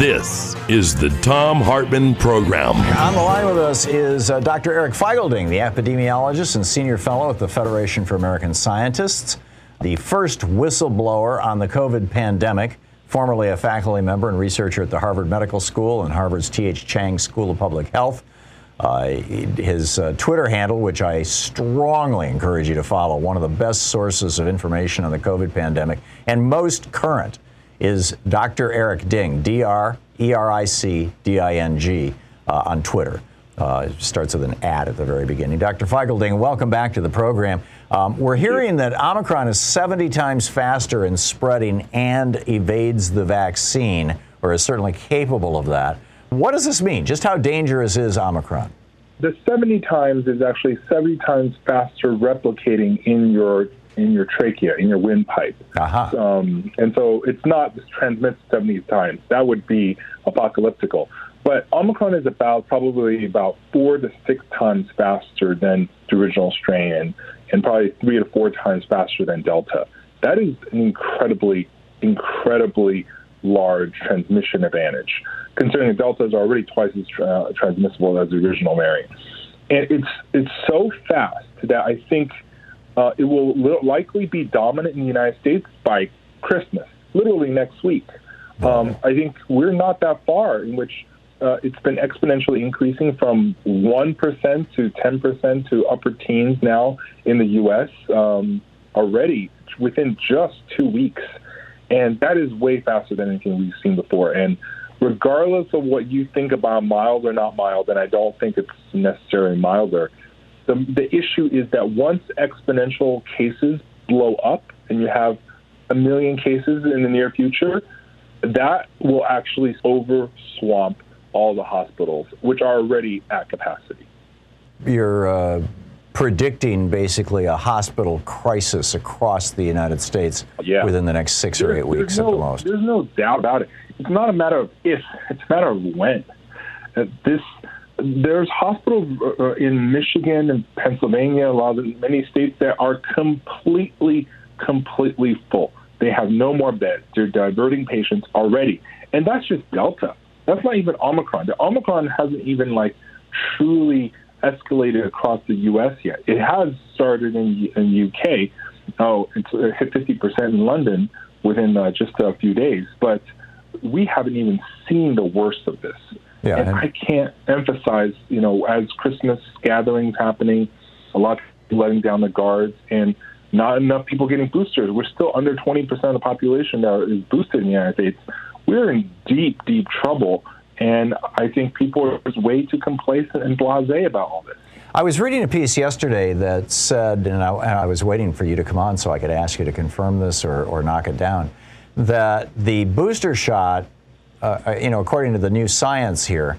This is the Thom Hartmann Program. On the line with us is uh, Dr. Eric Feigl-Ding, the epidemiologist and senior fellow at the Federation for American Scientists, the first whistleblower on the COVID pandemic, formerly a faculty member and researcher at the Harvard Medical School and Harvard's T.H. Chan School of Public Health. Uh, his uh, Twitter handle, which I strongly encourage you to follow, one of the best sources of information on the COVID pandemic and most current is Dr. Eric Ding, D R E R I C D I N G, uh, on Twitter. Uh, starts with an ad at the very beginning. Dr. Feigl-Ding, welcome back to the program. Um, we're hearing that Omicron is 70 times faster in spreading and evades the vaccine, or is certainly capable of that. What does this mean? Just how dangerous is Omicron? The 70 times is actually 70 times faster replicating in your in your trachea, in your windpipe. Uh-huh. Um, and so it's not transmits 70 times. That would be apocalyptical. But Omicron is about probably about four to six times faster than the original strain and, and probably three to four times faster than Delta. That is an incredibly, incredibly large transmission advantage, considering Delta is already twice as uh, transmissible as the original variant. And it's it's so fast that I think – uh, it will likely be dominant in the United States by Christmas, literally next week. Um, I think we're not that far in which uh, it's been exponentially increasing from 1% to 10% to upper teens now in the U.S. Um, already within just two weeks. And that is way faster than anything we've seen before. And regardless of what you think about mild or not mild, and I don't think it's necessarily milder, the, the issue is that once exponential cases blow up and you have a million cases in the near future, that will actually over swamp all the hospitals, which are already at capacity. You're uh, predicting basically a hospital crisis across the United States yeah. within the next six or eight weeks no, at the most. There's no doubt about it. It's not a matter of if, it's a matter of when. Uh, this there's hospitals uh, in Michigan and Pennsylvania, a lot of many states that are completely, completely full. They have no more beds. They're diverting patients already, and that's just Delta. That's not even Omicron. The Omicron hasn't even like truly escalated across the U.S. yet. It has started in in UK. Oh, it's hit 50% in London within uh, just a few days, but we haven't even seen the worst of this. Yeah, and, I can't emphasize, you know, as Christmas gatherings happening, a lot of people letting down the guards, and not enough people getting boosters. We're still under 20% of the population that is boosted in the United States. We're in deep, deep trouble. And I think people are just way too complacent and blasé about all this. I was reading a piece yesterday that said, and I, and I, was waiting for you to come on so I could ask you to confirm this or, or knock it down, that the booster shot uh, uh, you know, according to the new science here,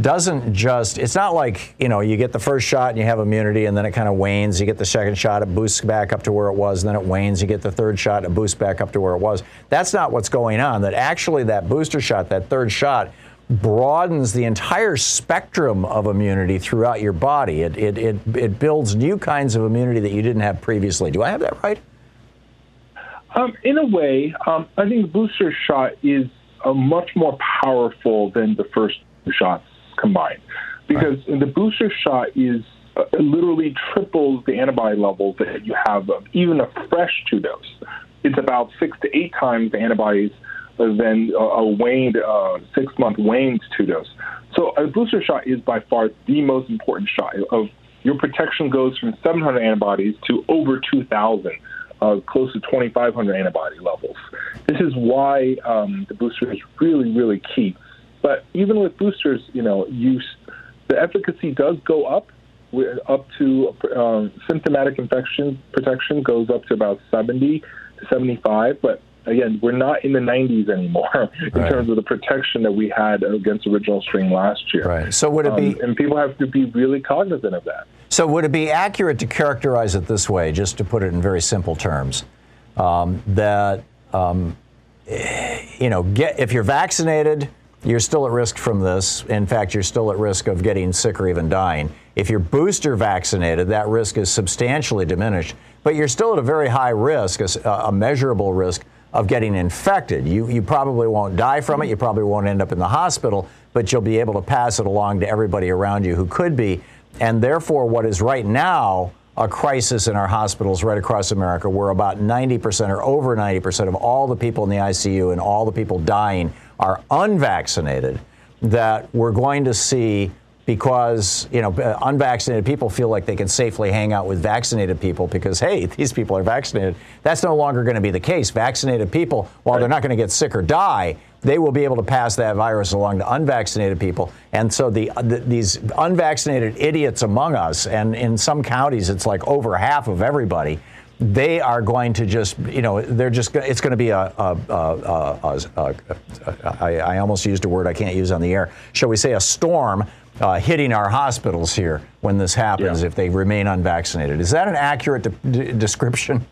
doesn't just, it's not like, you know, you get the first shot and you have immunity and then it kind of wanes. You get the second shot, it boosts back up to where it was, and then it wanes. You get the third shot, it boosts back up to where it was. That's not what's going on. That actually, that booster shot, that third shot, broadens the entire spectrum of immunity throughout your body. It, it, it, it builds new kinds of immunity that you didn't have previously. Do I have that right? Um, in a way, um, I think the booster shot is uh, much more powerful than the first shots combined, because right. the booster shot is uh, literally triples the antibody levels that you have of even a fresh two dose. It's about six to eight times the antibodies than a waned uh, six month waned two dose. So a booster shot is by far the most important shot. Of your protection goes from 700 antibodies to over 2,000, uh, close to 2,500 antibody levels. This is why um, the booster is really, really key. But even with boosters, you know, use the efficacy does go up up to um, symptomatic infection protection goes up to about 70 to 75, but again, we're not in the 90s anymore in right. terms of the protection that we had against original strain last year. Right. So would it be? Um, and people have to be really cognizant of that. So would it be accurate to characterize it this way, just to put it in very simple terms, um, that um, you know, get, if you're vaccinated? You're still at risk from this. In fact, you're still at risk of getting sick or even dying. If you're booster vaccinated, that risk is substantially diminished, but you're still at a very high risk, a, a measurable risk of getting infected. You, you probably won't die from it. You probably won't end up in the hospital, but you'll be able to pass it along to everybody around you who could be. And therefore, what is right now a crisis in our hospitals right across America, where about 90% or over 90% of all the people in the ICU and all the people dying are unvaccinated, that we're going to see because you know unvaccinated people feel like they can safely hang out with vaccinated people because hey these people are vaccinated. That's no longer going to be the case. Vaccinated people while they're not going to get sick or die they will be able to pass that virus along to unvaccinated people. And so the, uh, the these unvaccinated idiots among us and in some counties it's like over half of everybody they are going to just, you know, they're just, it's going to be a, a, a, a, I, I almost used a word I can't use on the air, shall we say a storm uh, hitting our hospitals here when this happens yeah. if they remain unvaccinated. Is that an accurate de- description?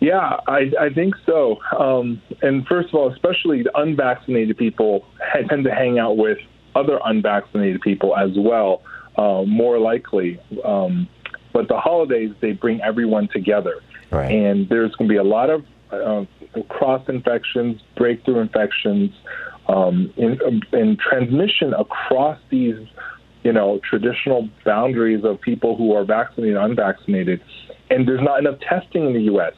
Yeah, I, I think so. Um, and first of all, especially the unvaccinated people tend to hang out with other unvaccinated people as well, uh, more likely. Um, but the holidays, they bring everyone together. Right. And there's going to be a lot of uh, cross infections, breakthrough infections, um, in, in transmission across these, you know, traditional boundaries of people who are vaccinated and unvaccinated. And there's not enough testing in the U.S.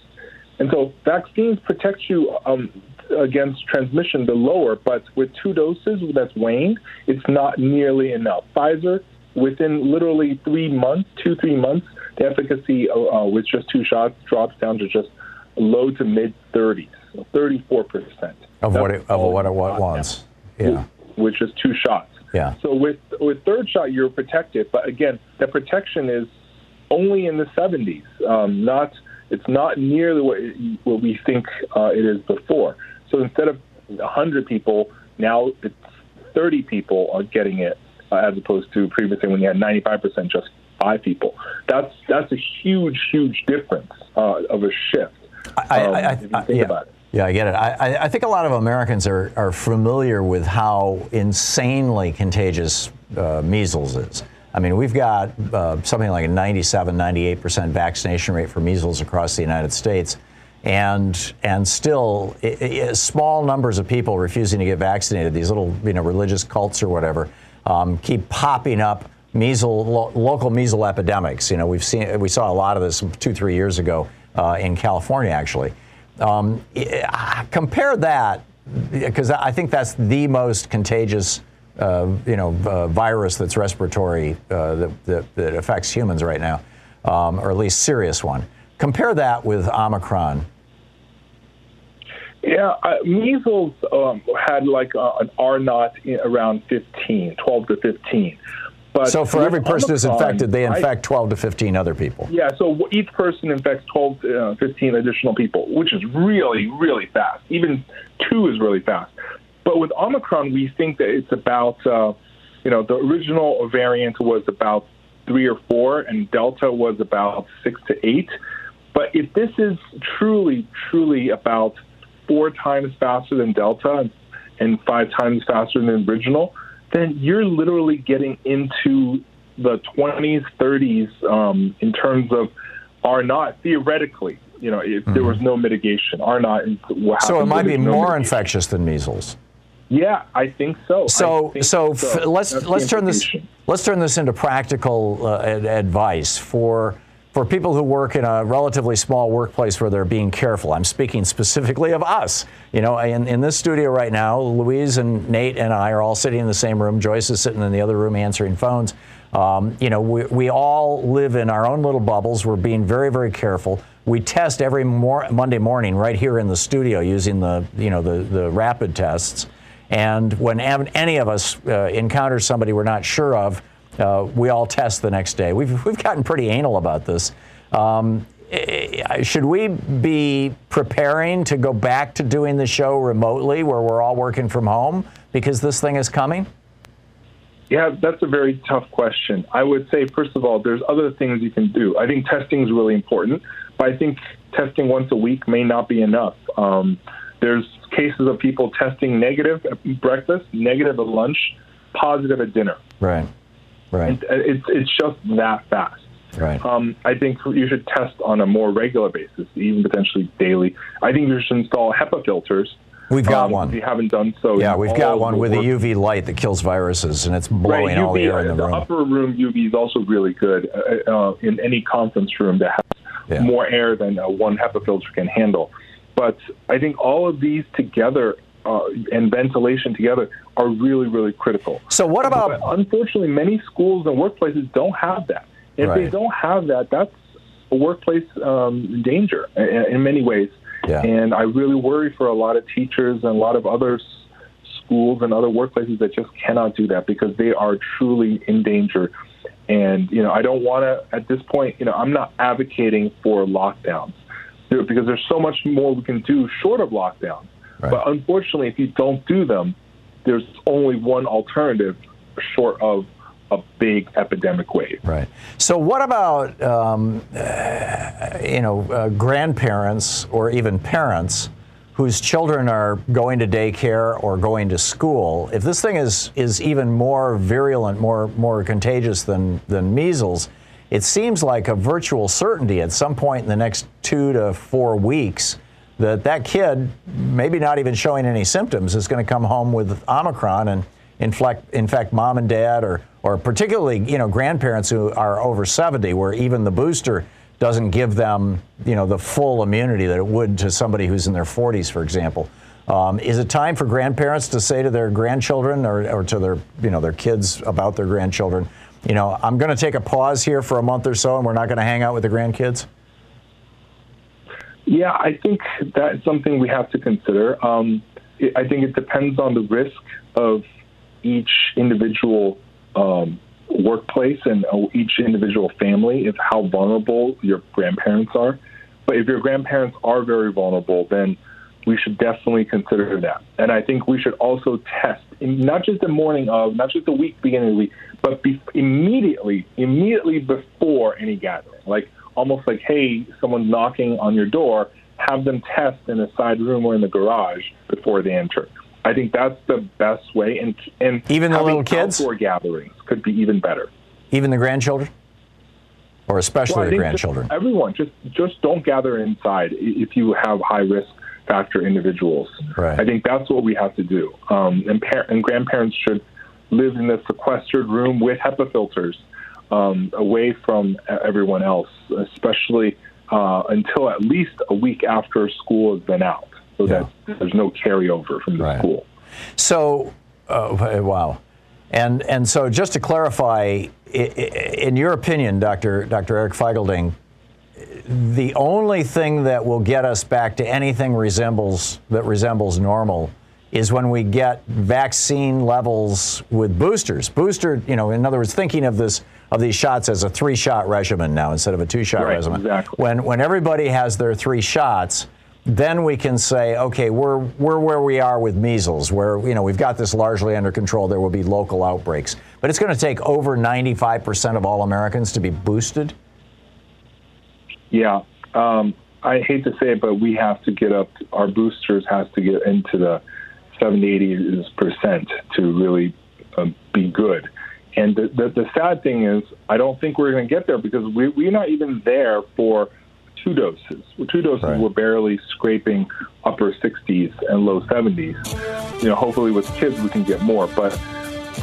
And so vaccines protect you um, against transmission, the lower, but with two doses that's waned, it's not nearly enough. Pfizer, within literally three months, two, three months, the efficacy uh, uh with just two shots drops down to just low to mid 30s, 34 percent of what it, of what it was. Yeah, which is two shots. Yeah. So with with third shot, you're protected, but again, the protection is only in the 70s. Um, not it's not nearly what, what we think uh, it is before. So instead of 100 people, now it's 30 people are getting it, uh, as opposed to previously when you had 95% just five people. That's that's a huge, huge difference uh, of a shift. I, um, I, I, if you think yeah. Yeah, I get it. I, I, think a lot of Americans are, are familiar with how insanely contagious uh, measles is. I mean, we've got uh, something like a 97, 98% vaccination rate for measles across the United States. And, and still, it, it, small numbers of people refusing to get vaccinated, these little you know, religious cults or whatever, um, keep popping up measles, lo- local measles epidemics. You know, we've seen, we saw a lot of this two, three years ago uh, in California, actually. Um, compare that, because I think that's the most contagious, uh, you know, uh, virus that's respiratory uh, that, that, that, affects humans right now, um, or at least serious one. Compare that with Omicron. Yeah, uh, measles um, had like uh, an R naught around 15, 12 to 15. But so for every person who's infected, they infect 12 to 15 other people. Yeah, so each person infects 12 uh, 15 additional people, which is really, really fast. Even two is really fast. But with Omicron, we think that it's about, uh, you know, the original variant was about three or four, and Delta was about six to eight. But if this is truly, truly about four times faster than Delta and five times faster than original, then you're literally getting into the 20s, 30s um, in terms of R naught theoretically. You know, if mm-hmm. there was no mitigation, R naught. So it might be more infectious than measles. Yeah, I think so. So, think so, so. F- let's That's let's turn this let's turn this into practical uh, ad- advice for for people who work in a relatively small workplace where they're being careful. I'm speaking specifically of us. You know, in, in this studio right now, Louise and Nate and I are all sitting in the same room. Joyce is sitting in the other room answering phones. Um, you know, we, we all live in our own little bubbles. We're being very, very careful. We test every mor- Monday morning right here in the studio using the, you know, the, the rapid tests. And when any of us uh, encounter somebody we're not sure of, uh, we all test the next day. We've, we've gotten pretty anal about this. Um, should we be preparing to go back to doing the show remotely where we're all working from home because this thing is coming? Yeah, that's a very tough question. I would say, first of all, there's other things you can do. I think testing is really important, but I think testing once a week may not be enough. Um, there's cases of people testing negative at breakfast, negative at lunch, positive at dinner. Right. Right. It, it's it's just that fast. Right. Um, I think you should test on a more regular basis, even potentially daily. I think you should install HEPA filters. We've got um, one. If you haven't done so, Yeah, we've got one the with a UV light that kills viruses, and it's blowing Right, all the air in the the room. upper room UV is also really good uh, uh, in any conference room that has Yeah. more air than uh, one HEPA filter can handle. But I think all of these together uh, and ventilation together are really, really critical. So what about- But unfortunately, many schools and workplaces don't have that. If they don't have that, that's a workplace um, danger in, in many ways. Yeah. And I really worry for a lot of teachers and a lot of other schools and other workplaces that just cannot do that because they are truly in danger. And you know, I don't want to at this point. You know, I'm not advocating for lockdowns because there's so much more we can do short of lockdowns. Right. But unfortunately, if you don't do them, there's only one alternative short of a big epidemic wave. Right. So, what about um, uh, you know uh, grandparents or even parents whose children are going to daycare or going to school? If this thing is is even more virulent, more more contagious than than measles, it seems like a virtual certainty at some point in the next two to four weeks that that kid, maybe not even showing any symptoms, is going to come home with Omicron and infect, infect mom and dad, or, or particularly, you know, grandparents who are over 70, where even the booster doesn't give them, you know, the full immunity that it would to somebody who's in their 40s, for example. Um, is it time for grandparents to say to their grandchildren or, or to their, you know, their kids about their grandchildren, you know, I'm going to take a pause here for a month or so, and we're not going to hang out with the grandkids? Yeah, I think that's something we have to consider. Um, it, I think it depends on the risk of each individual um, workplace and uh, each individual family, if how vulnerable your grandparents are. But if your grandparents are very vulnerable, then we should definitely consider that. And I think we should also test, not just the morning of, not just the week beginning of the week, but be, immediately, immediately before any gathering. Like almost like, hey, someone's knocking on your door, have them test in a side room or in the garage before they enter. I think that's the best way. And and Even the little kids? outdoor gatherings could be even better. Even the grandchildren? Or especially Well, the grandchildren? Just everyone, just just don't gather inside if you have high risk factor individuals. Right. I think that's what we have to do. Um, and, par- and grandparents should live in a sequestered room with HEPA filters, um, away from everyone else, especially uh, until at least a week after school has been out, so Yeah. that there's no carryover from the Right. school. So, uh, wow. And, and so, just to clarify, in your opinion, Dr. Dr. Eric Feigl-Ding, the only thing that will get us back to anything resembles that resembles normal is when we get vaccine levels with boosters. Booster, you know, in other words, thinking of this of these shots as a three-shot regimen now instead of a two-shot Right, regimen. exactly. When when everybody has their three shots, then we can say, okay, we're we're where we are with measles, where you know we've got this largely under control. There will be local outbreaks, but it's going to take over 95% of all Americans to be boosted. Yeah, um, I hate to say it, but we have to get up. Our boosters has to get into the 70, 80 percent to really um, be good. And the, the, the sad thing is, I don't think we're going to get there because we, we're not even there for two doses. Two doses, Right. we're barely scraping upper 60s and low 70s. You know, hopefully with kids we can get more, but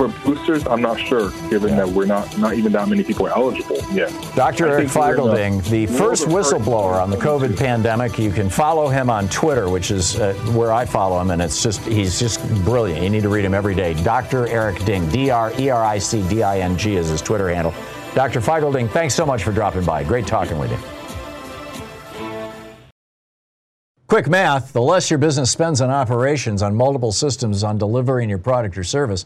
for boosters, I'm not sure, given that we're not not even that many people are eligible yet. Dr. Eric Feigl-Ding, the world first whistleblower on the COVID pandemic. You can follow him on Twitter, which is uh, where I follow him, and it's just he's just brilliant. You need to read him every day. Dr. Eric Ding, D R E R I C D I N G is his Twitter handle. Dr. Feigl-Ding, thanks so much for dropping by. Great talking with you. Quick math the less your business spends on operations, on multiple systems, on delivering your product or service,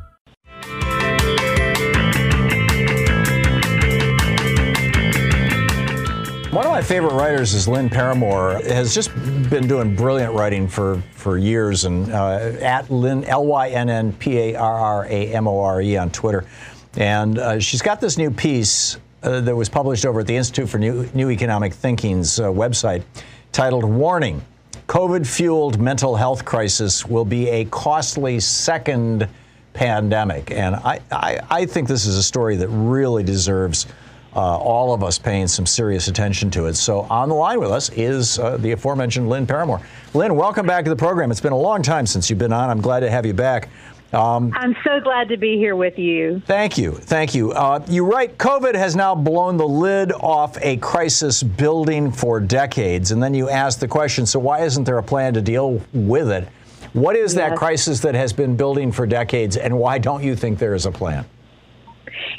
One of my favorite writers is Lynn Parramore. Has just been doing brilliant writing for, for years, and uh, at Lynn L Y N N P A R R A M O R E on Twitter. And uh, she's got this new piece uh, that was published over at the Institute for New, New Economic Thinking's uh, website, titled "Warning: COVID-fueled mental health crisis will be a costly second pandemic." And I, I, I think this is a story that really deserves uh, all of us paying some serious attention to it. So on the line with us is uh, the aforementioned Lynn Parramore. Lynn, welcome back to the program. It's been a long time since you've been on. I'm glad to have you back. Um, I'm so glad to be here with you. Thank you. Thank you. Uh, you write COVID has now blown the lid off a crisis building for decades. And then you ask the question so, why isn't there a plan to deal with it? What is that crisis that has been building for decades, and why don't you think there is a plan?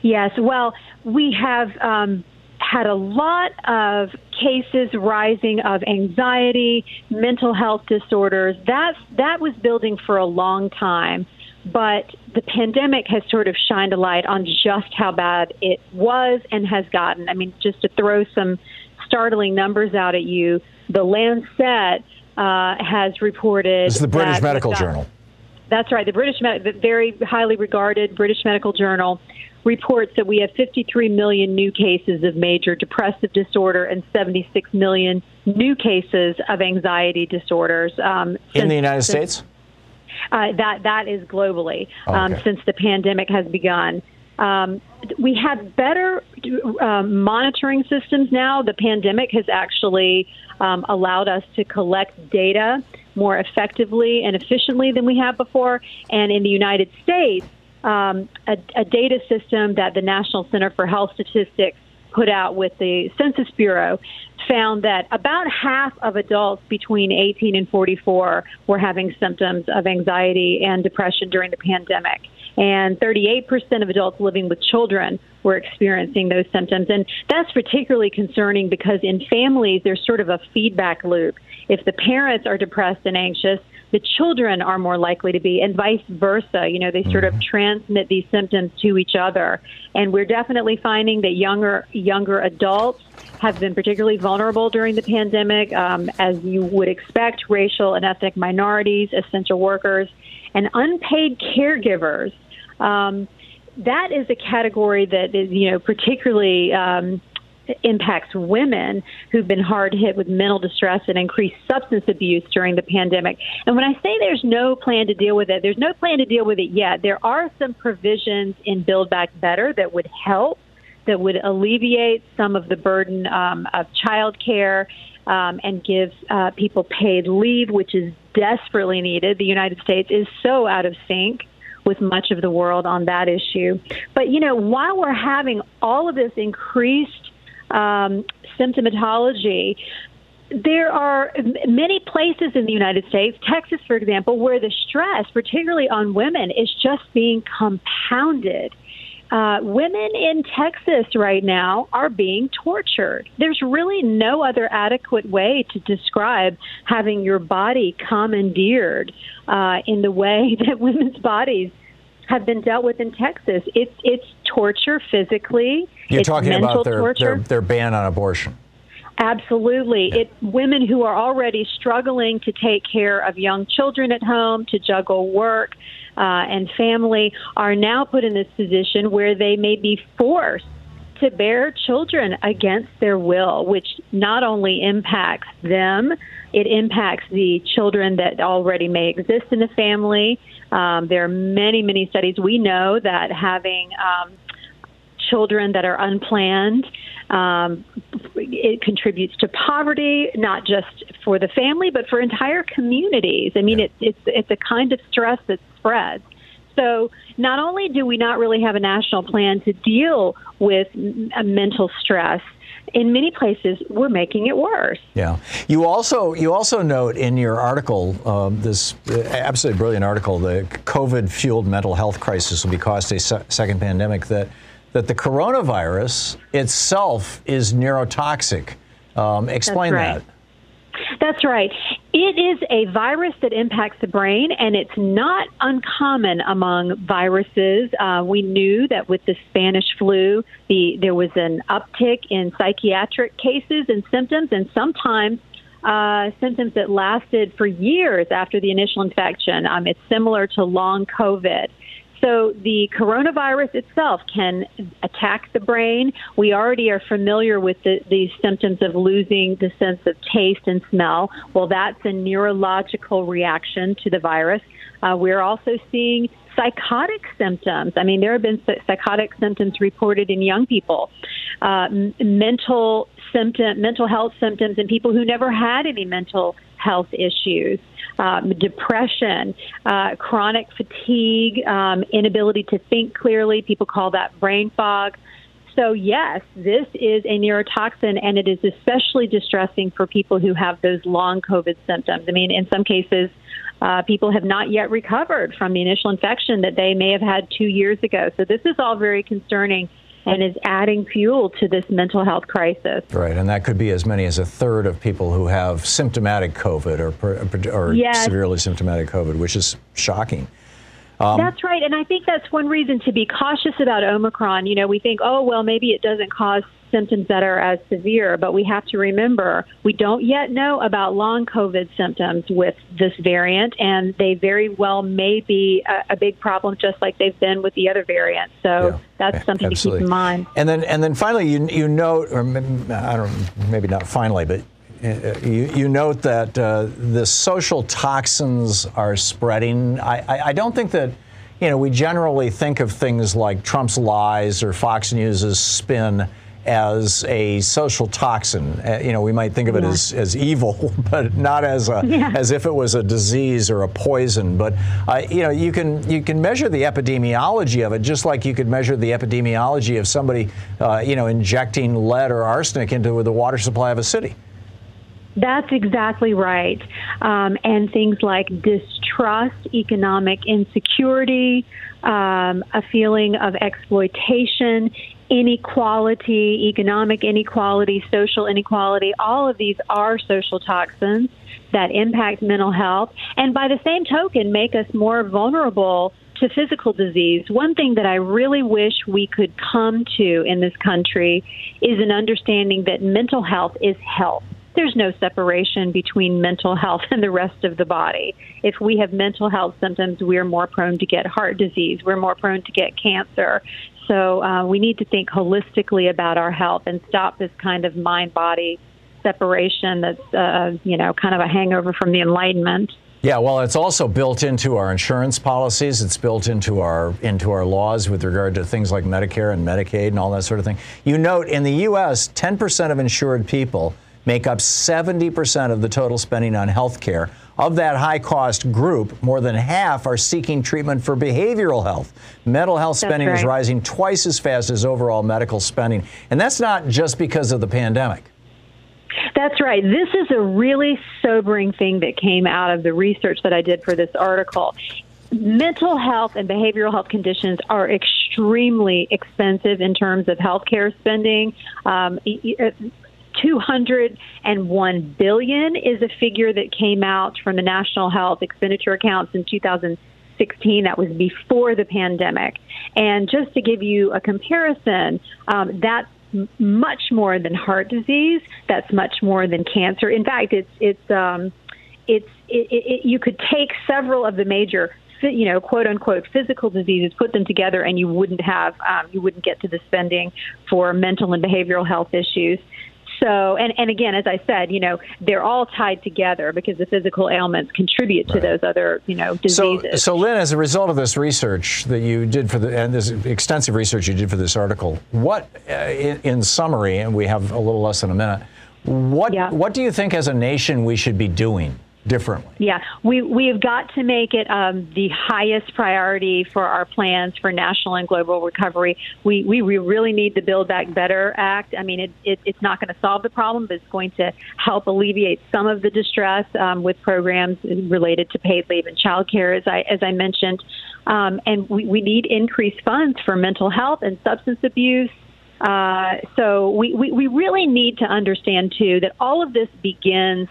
Yes, well, we have um, had a lot of cases rising of anxiety, mental health disorders. That that was building for a long time, but the pandemic has sort of shined a light on just how bad it was and has gotten. I mean, just to throw some startling numbers out at you, the Lancet uh, has reported. This is the British Medical got- Journal. That's right. The British, the very highly regarded British Medical Journal reports that we have 53 million new cases of major depressive disorder and 76 million new cases of anxiety disorders um, In the United since- States? uh, that that is globally Oh, um, okay. since the pandemic has begun. Um, we have better um, monitoring systems now. The pandemic has actually um, allowed us to collect data more effectively and efficiently than we have before. And in the United States, um, a, a data system that the National Center for Health Statistics put out with the Census Bureau found that about half of adults between 18 and 44 were having symptoms of anxiety and depression during the pandemic. And 38% of adults living with children were experiencing those symptoms. And that's particularly concerning because in families, there's sort of a feedback loop. If the parents are depressed and anxious, the children are more likely to be, and vice versa. You know, they sort of transmit these symptoms to each other. And we're definitely finding that younger younger adults have been particularly vulnerable during the pandemic, um, as you would expect. Racial and ethnic minorities, essential workers, and unpaid caregivers. Um, that is a category that is, you know, particularly um, impacts women who've been hard hit with mental distress and increased substance abuse during the pandemic. And when I say there's no plan to deal with it, there's no plan to deal with it yet. There are some provisions in Build Back Better that would help, that would alleviate some of the burden um, of child care. Um, and give uh, people paid leave, which is desperately needed. The United States is so out of sync with much of the world on that issue. But, you know, while we're having all of this increased um, symptomatology, there are many places in the United States, Texas, for example, where the stress, particularly on women, is just being compounded. Uh, women in Texas right now are being tortured. There's really no other adequate way to describe having your body commandeered uh, in the way that women's bodies have been dealt with in Texas. It's it's torture physically. You're it's talking about their, torture. their their ban on abortion. Absolutely. Yeah. It women who are already struggling to take care of young children at home, to juggle work uh, and family, are now put in this position where they may be forced to bear children against their will, which not only impacts them, it impacts the children that already may exist in the family. Um, there are many, many studies. We know that having um, children that are unplanned. Um, it contributes to poverty, not just for the family, but for entire communities. I mean, Yeah. it's it's it's a kind of stress that spreads. So not only do we not really have a national plan to deal with m- mental stress, in many places we're making it worse. Yeah. You also you also note in your article um, this uh, absolutely brilliant article, the COVID fueled mental health crisis will be caused a se- second pandemic that that the coronavirus itself is neurotoxic. Um, explain right. that. That's right. It is a virus that impacts the brain, and it's not uncommon among viruses. Uh, we knew that with the Spanish flu, the there was an uptick in psychiatric cases and symptoms, and sometimes uh, symptoms that lasted for years after the initial infection. Um, it's similar to long COVID. So the coronavirus itself can attack the brain. We already are familiar with the, the symptoms of losing the sense of taste and smell. Well, that's a neurological reaction to the virus. Uh, we're also seeing psychotic symptoms. I mean, there have been psychotic symptoms reported in young people, uh, m- mental symptom, mental health symptoms in people who never had any mental health issues um, depression, uh, chronic fatigue, um, inability to think clearly. People call that brain fog. So, yes, this is a neurotoxin, and it is especially distressing for people who have those long COVID symptoms. I mean, in some cases, uh, people have not yet recovered from the initial infection that they may have had two years ago. So, this is all very concerning and is adding fuel to this mental health crisis. Right, and that could be as many as a third of people who have symptomatic COVID or, or Yes. severely symptomatic COVID, which is shocking. Um, that's right. And I think that's one reason to be cautious about Omicron. You know, we think, oh, well, maybe it doesn't cause symptoms that are as severe, but we have to remember we don't yet know about long COVID symptoms with this variant, and they very well may be a, a big problem, just like they've been with the other variants. So Yeah, that's something absolutely. to keep in mind. And then, and then finally, you you note, or I don't, maybe not finally, but you, you note that uh, the social toxins are spreading. I, I, I don't think that, you know, we generally think of things like Trump's lies or Fox News's spin as a social toxin. Uh, you know, we might think of it as, as evil, but not as a, as if it was a disease or a poison. But uh, you know, you can you can measure the epidemiology of it just like you could measure the epidemiology of somebody, uh, you know, injecting lead or arsenic into the water supply of a city. That's exactly right. Um, and things like distrust, economic insecurity, um, a feeling of exploitation, inequality, economic inequality, social inequality, all of these are social toxins that impact mental health. And by the same token, make us more vulnerable to physical disease. One thing that I really wish we could come to in this country is an understanding that mental health is health there's no separation between mental health and the rest of the body. If we have mental health symptoms, we're more prone to get heart disease. We're more prone to get cancer. So uh, we need to think holistically about our health and stop this kind of mind body separation that's, uh, you know, kind of a hangover from the Enlightenment. Yeah, well, it's also built into our insurance policies. It's built into our into our laws with regard to things like Medicare and Medicaid and all that sort of thing. You note in the U.S., 10% of insured people make up 70% of the total spending on health care. Of that high cost group, more than half are seeking treatment for behavioral health. Mental health spending right. is rising twice as fast as overall medical spending. And that's not just because of the pandemic. That's right. This is a really sobering thing that came out of the research that I did for this article. Mental health and behavioral health conditions are extremely expensive in terms of healthcare spending. Um, 201 billion is a figure that came out from the National Health Expenditure Accounts in 2016. That was before the pandemic. And just to give you a comparison, um, that's much more than heart disease. That's much more than cancer. In fact, it's it's um, it's it, it, you could take several of the major you know quote unquote physical diseases put them together and you wouldn't have um, you wouldn't get to the spending for mental and behavioral health issues so, and, and again, as I said, you know, they're all tied together because the physical ailments contribute to right. those other, you know, diseases. So, so, Lynn, as a result of this research that you did for the, and this extensive research you did for this article, what, uh, in, in, summary, and we have a little less than a minute, what, yeah. what do you think as a nation we should be doing differently? Yeah, we we have got to make it um, the highest priority for our plans for national and global recovery. We we, we really need the Build Back Better Act. I mean, it, it it's not going to solve the problem, but it's going to help alleviate some of the distress um, with programs related to paid leave and child care, as I as I mentioned. Um, and we, we need increased funds for mental health and substance abuse. Uh, so we, we, we really need to understand too that all of this begins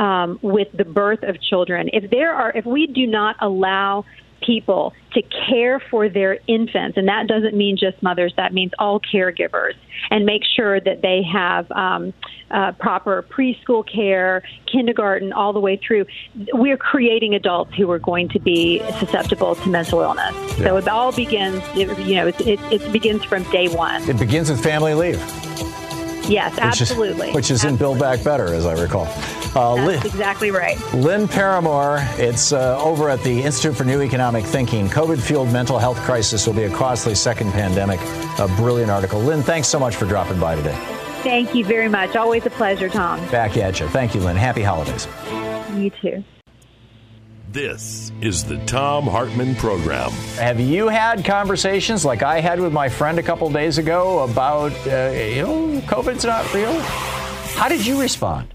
um, with the birth of children. If there are, if we do not allow people to care for their infants, and that doesn't mean just mothers, that means all caregivers, and make sure that they have um, uh, proper preschool care, kindergarten, all the way through. We're creating adults who are going to be susceptible to mental illness. Yeah. So it all begins, you know, it, it, it begins from day one. It begins with family leave. Yes, absolutely. Which is, which is absolutely. in Build Back Better, as I recall. Uh, That's Lynn, exactly right. Lynn Parramore, it's uh, over at the Institute for New Economic Thinking. COVID fueled mental health crisis will be a costly second pandemic. A brilliant article. Lynn, thanks so much for dropping by today. Thank you very much. Always a pleasure, Thom. Back at you. Thank you, Lynn. Happy holidays. You too. This is the Thom Hartmann Program. Have you had conversations like I had with my friend a couple days ago about, uh, you know, COVID's not real? How did you respond?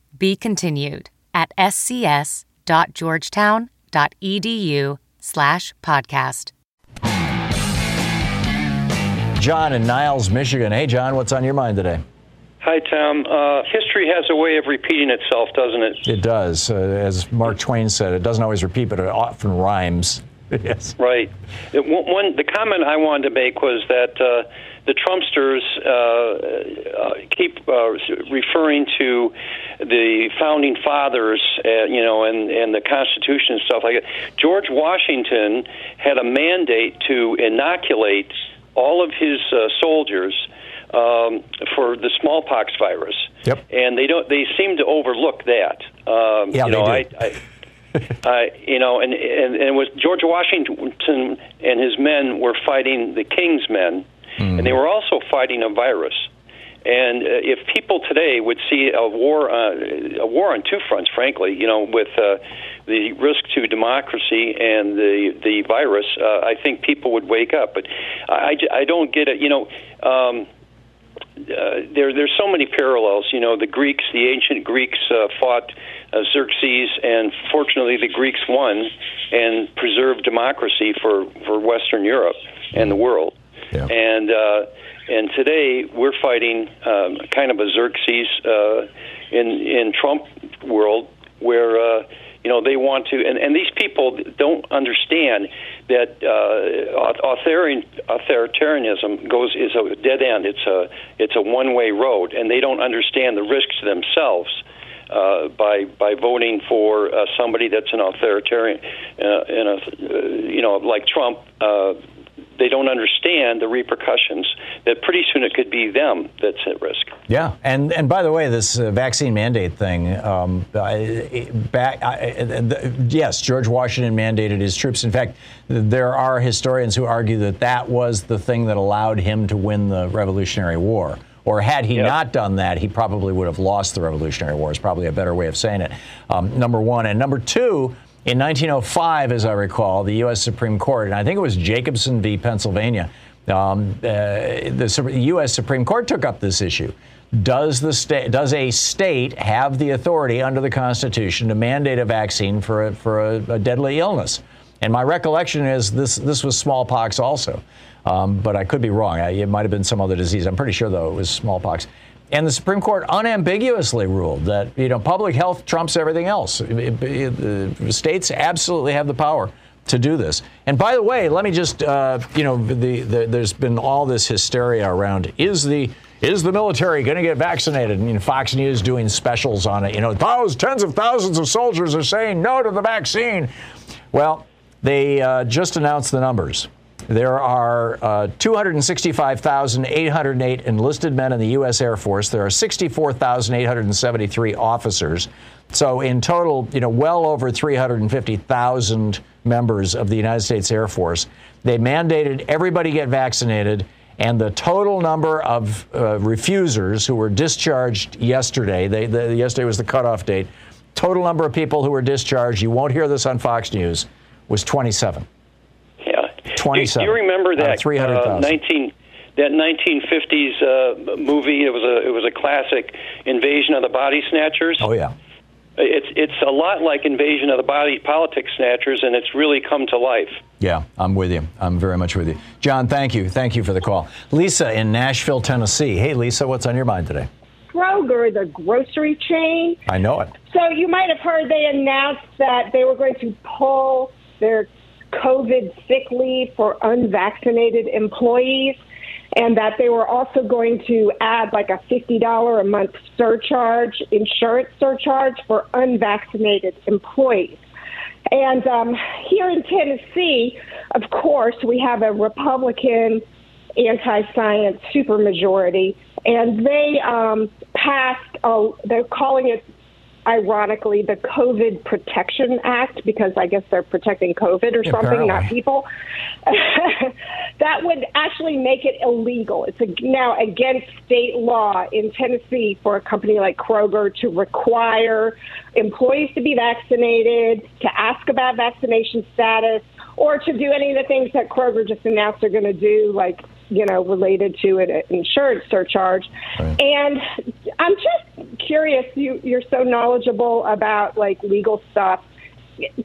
be continued at scs.georgetown.edu slash podcast. John in Niles, Michigan. Hey, John, what's on your mind today? Hi, Thom. Uh, history has a way of repeating itself, doesn't it? It does. Uh, as Mark Twain said, it doesn't always repeat, but it often rhymes. yes. Right. It, one, the comment I wanted to make was that uh, the Trumpsters uh, uh, keep uh, referring to the founding fathers, uh, you know, and, and the Constitution and stuff like that. George Washington had a mandate to inoculate all of his uh, soldiers um, for the smallpox virus. Yep. And they don't. They seem to overlook that. Um, yeah, you know, they do. I, I uh, you know, and, and and it was George Washington and his men were fighting the king's men, mm. and they were also fighting a virus. And uh, if people today would see a war, uh, a war on two fronts, frankly, you know, with uh, the risk to democracy and the the virus, uh, I think people would wake up. But I, I don't get it. You know, um, uh, there there's so many parallels. You know, the Greeks, the ancient Greeks, uh, fought uh, Xerxes, and fortunately, the Greeks won and preserved democracy for for Western Europe and the world. Yeah. And uh, and today we're fighting um, kind of a Xerxes uh, in in Trump world where uh, you know they want to, and, and these people don't understand that uh, authoritarianism goes is a dead end. It's a it's a one way road, and they don't understand the risks themselves. Uh, by by voting for uh, somebody that's an authoritarian, uh, in a, uh, you know, like Trump, uh, they don't understand the repercussions that pretty soon it could be them that's at risk. Yeah, and and by the way, this uh, vaccine mandate thing, um, back, yes, George Washington mandated his troops. In fact, there are historians who argue that that was the thing that allowed him to win the Revolutionary War. Or had he yep. not done that, he probably would have lost the Revolutionary War. Is probably a better way of saying it. Um, number one, and number two. In 1905, as I recall, the U.S. Supreme Court, and I think it was Jacobson v. Pennsylvania, um, uh, the U.S. Supreme Court took up this issue. Does the state, does a state have the authority under the Constitution to mandate a vaccine for a, for a, a deadly illness? And my recollection is this this was smallpox also, um, but I could be wrong. I, it might have been some other disease. I'm pretty sure though it was smallpox. And the Supreme Court unambiguously ruled that you know public health trumps everything else. The states absolutely have the power to do this. And by the way, let me just uh, you know the, the, there's been all this hysteria around is the is the military going to get vaccinated? I mean, Fox News doing specials on it. You know, thousands, tens of thousands of soldiers are saying no to the vaccine. Well, they uh, just announced the numbers. There are uh, 265,808 enlisted men in the U.S. Air Force. There are 64,873 officers. So in total, you know, well over 350,000 members of the United States Air Force. They mandated everybody get vaccinated, and the total number of uh, refusers who were discharged yesterday, they, the, yesterday was the cutoff date, total number of people who were discharged, you won't hear this on Fox News, was 27. 27. Do, you remember that 300,000. Uh, 19 that 1950s uh, movie? It was a it was a classic, Invasion of the Body Snatchers. Oh yeah. It's it's a lot like Invasion of the Body Politics Snatchers, and it's really come to life. Yeah, I'm with you. I'm very much with you, John. Thank you. Thank you for the call, Lisa in Nashville, Tennessee. Hey, Lisa, what's on your mind today? Kroger, the grocery chain. I know it. So you might have heard they announced that they were going to pull their COVID sick leave for unvaccinated employees, and that they were also going to add like a $50 a month surcharge, insurance surcharge for unvaccinated employees. And um, here in Tennessee, of course, we have a Republican anti science supermajority, and they um, passed, a, they're calling it ironically, the COVID Protection Act, because I guess they're protecting COVID or something, Apparently. not people, that would actually make it illegal. It's a, now against state law in Tennessee for a company like Kroger to require employees to be vaccinated, to ask about vaccination status, or to do any of the things that Kroger just announced they're going to do, like you know, related to an insurance surcharge. Right. And I'm just curious, you, you're so knowledgeable about like legal stuff.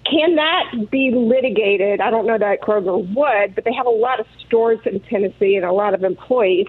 Can that be litigated? I don't know that Kroger would, but they have a lot of stores in Tennessee and a lot of employees.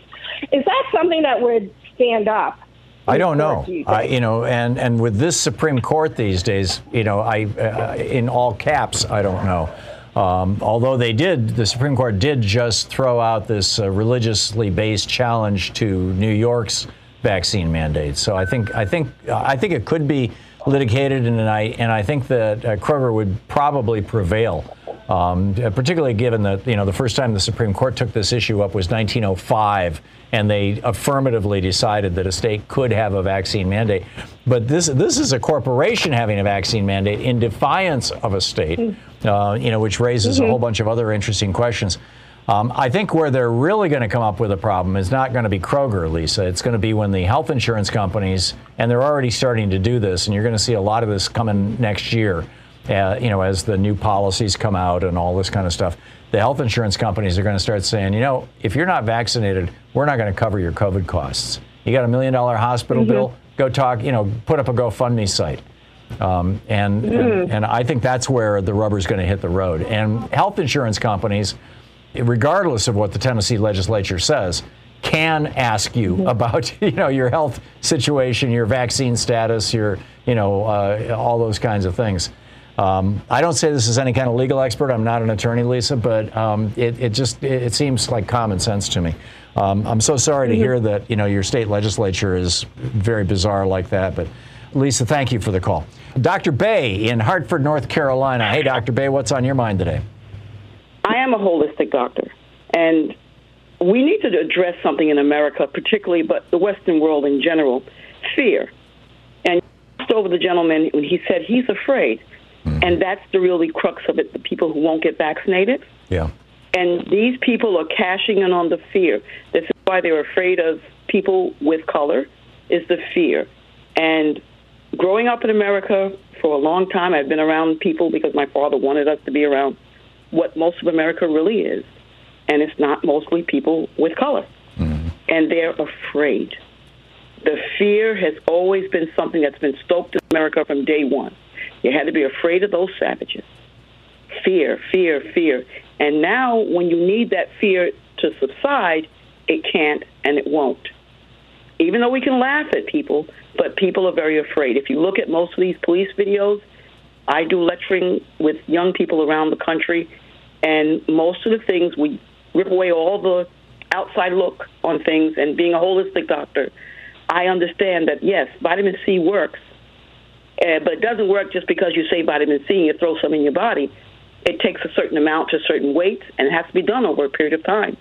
Is that something that would stand up? I don't know. You, I, you know, and and with this Supreme Court these days, you know, I uh, in all caps, I don't know. Um, although they did, the Supreme Court did just throw out this uh, religiously based challenge to New York's vaccine mandate. So I think I think I think it could be litigated, and I and I think that uh, Kroger would probably prevail Um, particularly given that you know the first time the Supreme Court took this issue up was 1905, and they affirmatively decided that a state could have a vaccine mandate. But this this is a corporation having a vaccine mandate in defiance of a state, uh, you know, which raises a whole bunch of other interesting questions. Um, I think where they're really going to come up with a problem is not going to be Kroger, Lisa. It's going to be when the health insurance companies, and they're already starting to do this, and you're going to see a lot of this coming next year, uh, you know, as the new policies come out and all this kind of stuff. The health insurance companies are going to start saying, you know, if you're not vaccinated, we're not going to cover your COVID costs. You got a million dollar hospital Mm-hmm. bill? Go talk, you know, put up a GoFundMe site. Um, and, and and I think that's where the rubber's going to hit the road. And health insurance companies, regardless of what the Tennessee legislature says, can ask you about you know your health situation, your vaccine status, your you know uh, all those kinds of things. Um, I don't say this as any kind of legal expert. I'm not an attorney, Lisa, but um, it, it just it, it seems like common sense to me. Um, I'm so sorry to hear that you know your state legislature is very bizarre like that, but. Lisa, thank you for the call. Dr. Bay in Hartford, North Carolina. Hey, Dr. Bay, what's on your mind today? I am a holistic doctor, and we need to address something in America, particularly, but the Western world in general fear. And asked over the gentleman when he said he's afraid, hmm. and that's the really crux of it the people who won't get vaccinated. Yeah. And these people are cashing in on the fear. This is why they're afraid of people with color, is the fear. And growing up in America for a long time, I've been around people because my father wanted us to be around what most of America really is. And it's not mostly people with color. Mm-hmm. And they're afraid. The fear has always been something that's been stoked in America from day one. You had to be afraid of those savages. Fear, fear, fear. And now, when you need that fear to subside, it can't and it won't. Even though we can laugh at people, but people are very afraid. If you look at most of these police videos, I do lecturing with young people around the country, and most of the things we rip away all the outside look on things. And being a holistic doctor, I understand that yes, vitamin C works, uh, but it doesn't work just because you say vitamin C and you throw some in your body. It takes a certain amount to certain weight, and it has to be done over a period of time.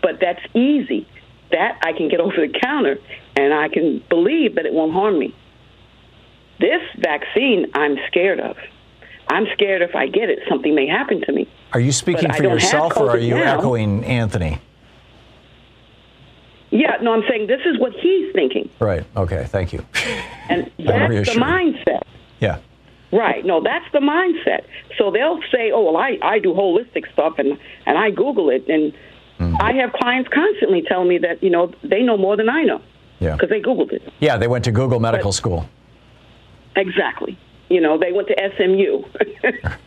But that's easy. That I can get over the counter, and I can believe that it won't harm me. This vaccine, I'm scared of. I'm scared if I get it, something may happen to me. Are you speaking But for yourself or are you now. echoing Anthony? Yeah, no, I'm saying this is what he's thinking, Right. Okay. Thank you. and that's the mindset. Yeah. Right. No, that's the mindset. So they'll say, "Oh, well, I I do holistic stuff and and I Google it, and Mm-hmm. I have clients constantly tell me that you know they know more than I know Yeah. because they Googled it. Yeah. They went to Google Medical School. Exactly. You know, they went to SMU.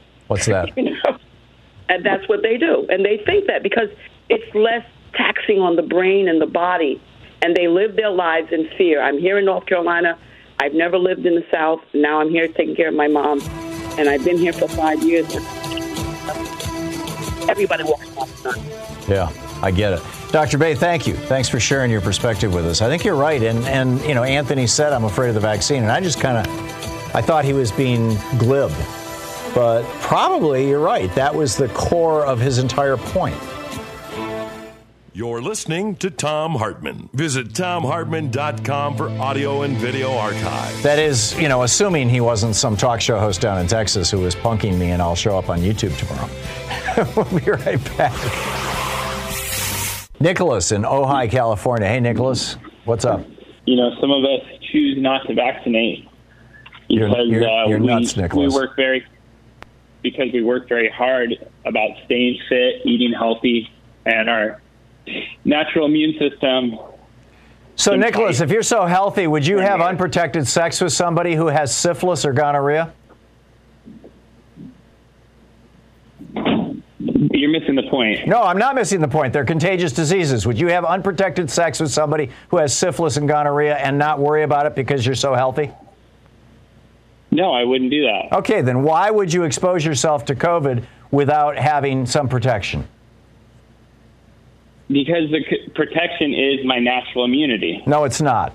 What's that? you know, and that's what they do, and they think that because it's less taxing on the brain and the body, and they live their lives in fear. I'm here in North Carolina. I've never lived in the South. Now I'm here taking care of my mom, and I've been here for five years. Everybody walks off the Yeah, I get it. Dr. Bay, thank you. Thanks for sharing your perspective with us. I think you're right. And, and you know, Anthony said, I'm afraid of the vaccine. And I just kind of, I thought he was being glib. But probably you're right. That was the core of his entire point. You're listening to Thom Hartmann. Visit thomhartmann.com for audio and video archive. That is, you know, assuming he wasn't some talk show host down in Texas who was punking me and I'll show up on YouTube tomorrow. we'll be right back. Nicholas in Ojai, California. Hey, Nicholas, what's up? you know, some of us choose not to vaccinate You're- because you're- uh, you're we, nuts, we work very because we work very hard about staying fit, eating healthy, and our natural immune system. So, Nicholas, if you're so healthy, would you have unprotected sex with somebody who has syphilis or gonorrhea? You're missing the point. No, I'm not missing the point. They're contagious diseases. Would you have unprotected sex with somebody who has syphilis and gonorrhea and not worry about it because you're so healthy? No, I wouldn't do that. Okay, then why would you expose yourself to COVID without having some protection? Because the c- protection is my natural immunity. No, it's not.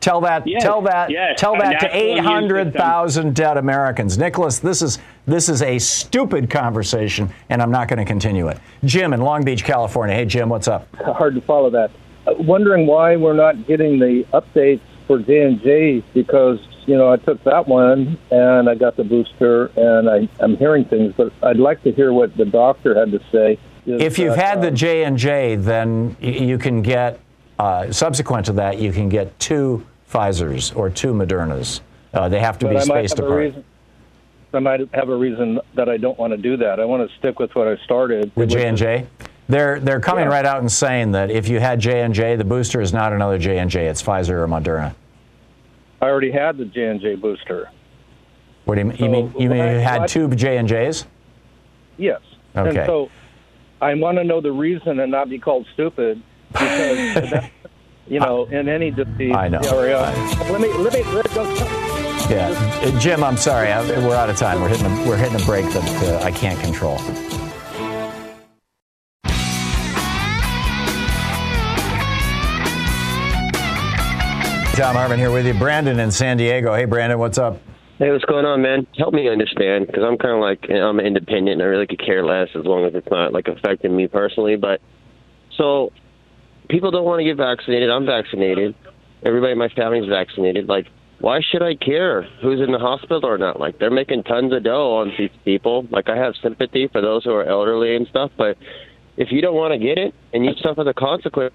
Tell that. Yes, tell that. yes, tell that to 800,000 dead Americans. Nicholas, this is this is a stupid conversation, and I'm not going to continue it. Jim in Long Beach, California. Hey, Jim, what's up? hard to follow that. Uh, wondering why we're not getting the updates for J and J because you know I took that one and I got the booster and I, I'm hearing things, but I'd like to hear what the doctor had to say. Is If you've that, had the um, J and J, then y- you can get uh, subsequent to that, you can get two Pfizer's or two Modernas. Uh, they have to but be spaced apart. reason. I might have a reason that I don't want to do that. I want to stick with what I started with J and J. They're they're coming Yeah. right out and saying that if you had J and J, the booster is not another J and J. It's Pfizer or Moderna. I already had the J and J booster. What do you mean? you mean you mean you had two J and J's? Yes. Okay. And so I want to know the reason and not be called stupid because you know in any disease. I know. area- Let me let me let go. Yeah, Uh, Jim, I'm sorry, I, we're out of time. We're hitting a, we're hitting a break that uh, I can't control. Thom Hartmann here with you. Brandon in San Diego. Hey, Brandon, what's up? Hey, what's going on, man? Help me understand because I'm kind of like I'm independent and I really could care less as long as it's not like affecting me personally. But so people don't want to get vaccinated. I'm vaccinated. Everybody in my family's vaccinated. Like, why should I care who's in the hospital or not? Like, they're making tons of dough on these people. Like, I have sympathy for those who are elderly and stuff, but if you don't want to get it and you suffer the consequence,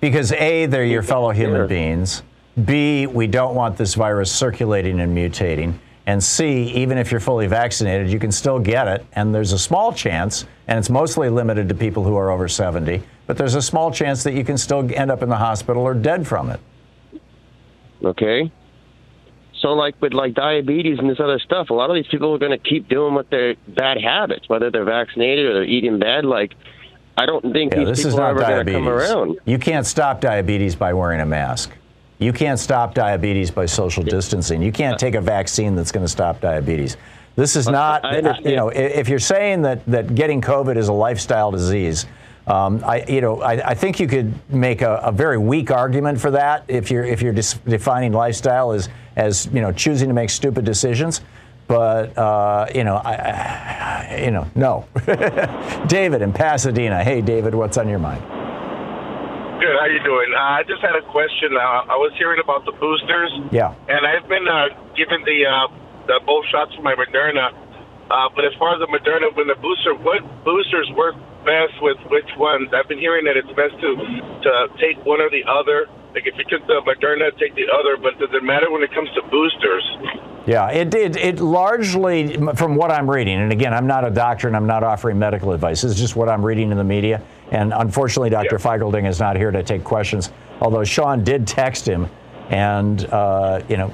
Because A, they're your fellow human beings. B, we don't want this virus circulating and mutating. And C, even if you're fully vaccinated, you can still get it. And there's a small chance, and it's mostly limited to people who are over 70, but there's a small chance that you can still end up in the hospital or dead from it. Okay. So, like with like diabetes and this other stuff, a lot of these people are going to keep doing what their bad habits, whether they're vaccinated or they're eating bad. Like, I don't think Yeah, these this people is are ever going to come around. You can't stop diabetes by wearing a mask. You can't stop diabetes by social distancing. You can't take a vaccine that's going to stop diabetes. This is not, you know, if you're saying that, that getting COVID is a lifestyle disease, um, I, you know, I, I think you could make a, a very weak argument for that if you're if you're dis- defining lifestyle as as you know choosing to make stupid decisions. But uh, you know, I, I, you know, no. David in Pasadena. Hey, David, what's on your mind? Good. How you doing? Uh, I just had a question. Uh, I was hearing about the boosters, Yeah. and I've been uh, given the uh, the both shots for my Moderna. Uh, but as far as the Moderna, when the booster, what boosters work best with which ones? I've been hearing that it's best to to take one or the other. Like if you took the Moderna, take the other. But does it matter when it comes to boosters? Yeah, it, it, it largely, from what I'm reading, and again, I'm not a doctor and I'm not offering medical advice. This is just what I'm reading in the media. And unfortunately, Dr. Feigl-Ding is not here to take questions. Although Sean did text him and, uh, you know,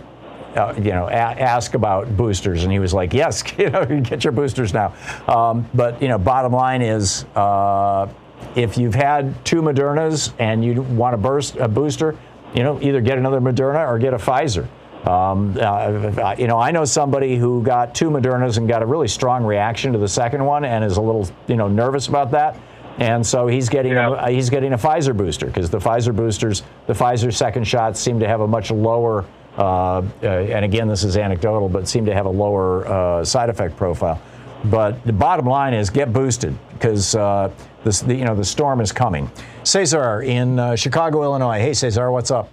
uh, you know, a- ask about boosters, and he was like, "Yes, you know, get your boosters now." Um, but you know, bottom line is, uh, if you've had two Modernas and you want a burst a booster, you know, either get another Moderna or get a Pfizer. Um, uh, you know, I know somebody who got two Modernas and got a really strong reaction to the second one, and is a little, you know, nervous about that. And so he's getting a, he's getting a Pfizer booster because the Pfizer boosters, the Pfizer second shots seem to have a much lower, uh, uh, and again this is anecdotal, but seem to have a lower uh, side effect profile. But the bottom line is get boosted because uh, the, you know, the storm is coming. Cesar in uh, Chicago, Illinois. Hey, Cesar, what's up?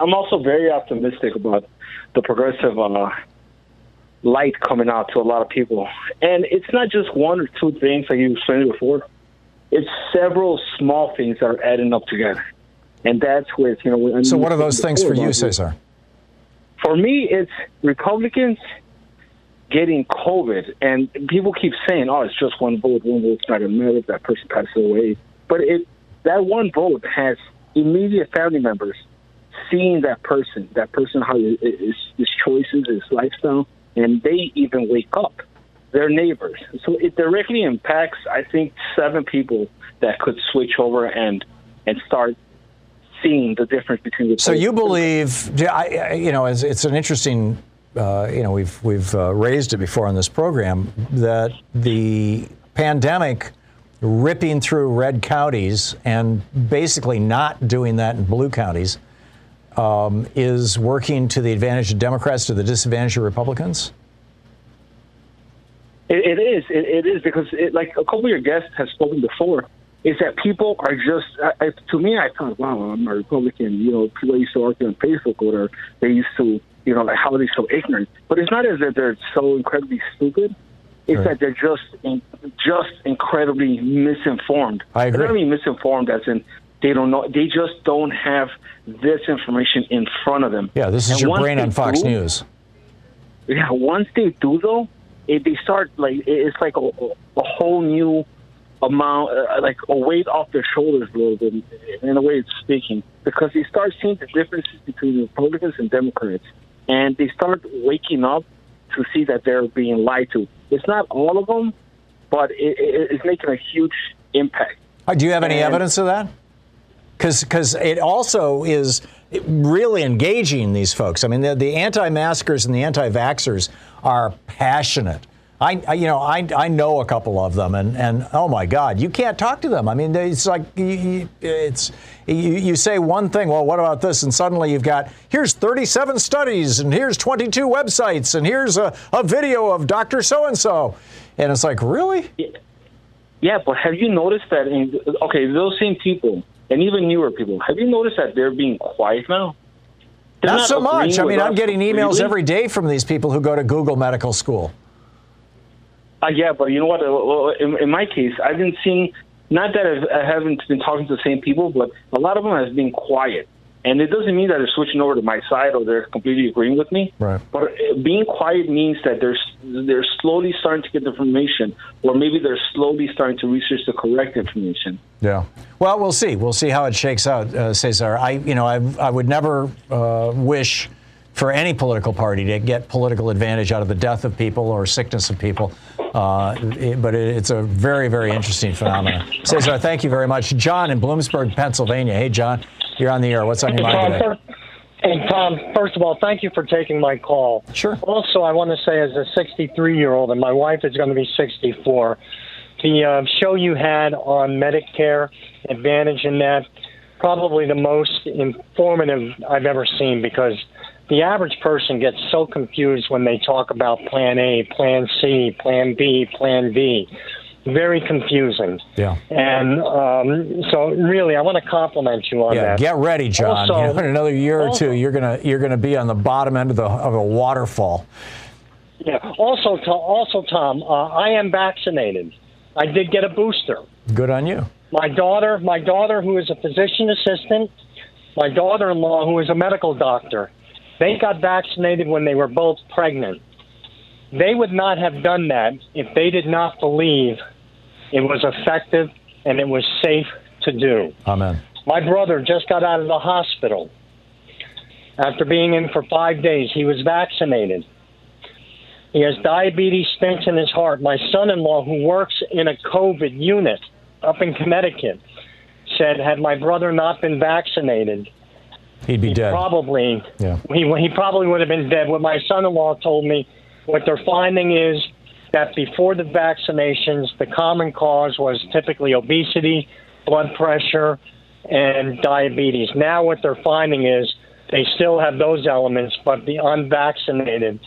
I'm also very optimistic about the progressive uh, light coming out to a lot of people. And it's not just one or two things like you explained before. It's several small things that are adding up together. And that's with, you know... So what are those things for you, Cesar? For me, it's Republicans getting COVID. And people keep saying, oh, it's just one vote. One vote's not to matter if that person passes away. But it that one vote has immediate family members seeing that person, that person, how his, his, his choices, his lifestyle, and they even wake up. Their neighbors. So it directly impacts, I think, seven people that could switch over and and start seeing the difference between the So you believe, you know, it's, it's an interesting, uh, you know, we've we've uh, raised it before on this program that the pandemic ripping through red counties and basically not doing that in blue counties um, is working to the advantage of Democrats to the disadvantage of Republicans? It, it is. It, it is because, it, like a couple of your guests have spoken before, is that people are just. I, to me, I thought, wow, I'm a Republican. You know, people used to argue on Facebook, or they used to, you know, like how are they so ignorant? But it's not as if they're so incredibly stupid. It's right. that they're just, just incredibly misinformed. I agree. They're not even misinformed as in they don't know. They just don't have this information in front of them. Yeah, this is and your brain on Fox do, News. Yeah, once they do though, it, they start like it's like a, a whole new amount, uh, like a weight off their shoulders a little bit, in a way of speaking, because they start seeing the differences between Republicans and Democrats, and they start waking up to see that they're being lied to. It's not all of them, but it, it, it's making a huge impact. Uh, do you have any and, evidence of that? Because it also is really engaging these folks. I mean, the, the anti-maskers and the anti-vaxxers are passionate. I, I, you know, I, I know a couple of them, and, and oh my God, you can't talk to them. I mean, it's like you, it's you, you say one thing, well, what about this? And suddenly you've got here's 37 studies, and here's 22 websites, and here's a, a video of Doctor So and So, and it's like really. Yeah, but have you noticed that? In, okay, those same people and even newer people, have you noticed that they're being quiet now? Not, not, so much. I mean, I'm getting emails every day from these people who go to Google Medical School. Uh, yeah, but you know what? In, in my case, I've been seeing not that I've, I haven't been talking to the same people, but a lot of them have been quiet. And it doesn't mean that they're switching over to my side or they're completely agreeing with me. Right. But being quiet means that they're they're slowly starting to get the information, or maybe they're slowly starting to research the correct information. Yeah. Well, we'll see. We'll see how it shakes out, uh, Cesar. I, you know, I, I would never uh, wish for any political party to get political advantage out of the death of people or sickness of people. Uh, it, but it, it's a very, very interesting phenomenon. Cesar, thank you very much. John in Bloomsburg, Pennsylvania. Hey, John, you're on the air. What's on your mind today? Hey, Thom, first of all, thank you for taking my call. Sure. Also, I want to say, as a 63 year old, and my wife is going to be 64, the uh, show you had on Medicare Advantage and that, probably the most informative I've ever seen because the average person gets so confused when they talk about Plan A, Plan C, Plan B, Plan D. Very confusing. Yeah. And um, so, really, I want to compliment you on yeah, that. Get ready, John. Also, you know, in another year or also, two, you're gonna you're gonna be on the bottom end of the of a waterfall. Yeah. Also, to, also, Thom, uh, I am vaccinated. I did get a booster. Good on you. My daughter, my daughter, who is a physician assistant, my daughter-in-law, who is a medical doctor they got vaccinated when they were both pregnant. They would not have done that if they did not believe it was effective and it was safe to do. Amen. My brother just got out of the hospital after being in for five days. He was vaccinated. He has diabetes, stents in his heart. My son in law, who works in a COVID unit up in Connecticut, said, had my brother not been vaccinated, He'd be he dead. Probably. Yeah. He he probably would have been dead. What my son-in-law told me, what they're finding is that before the vaccinations, the common cause was typically obesity, blood pressure, and diabetes. Now what they're finding is they still have those elements, but the unvaccinated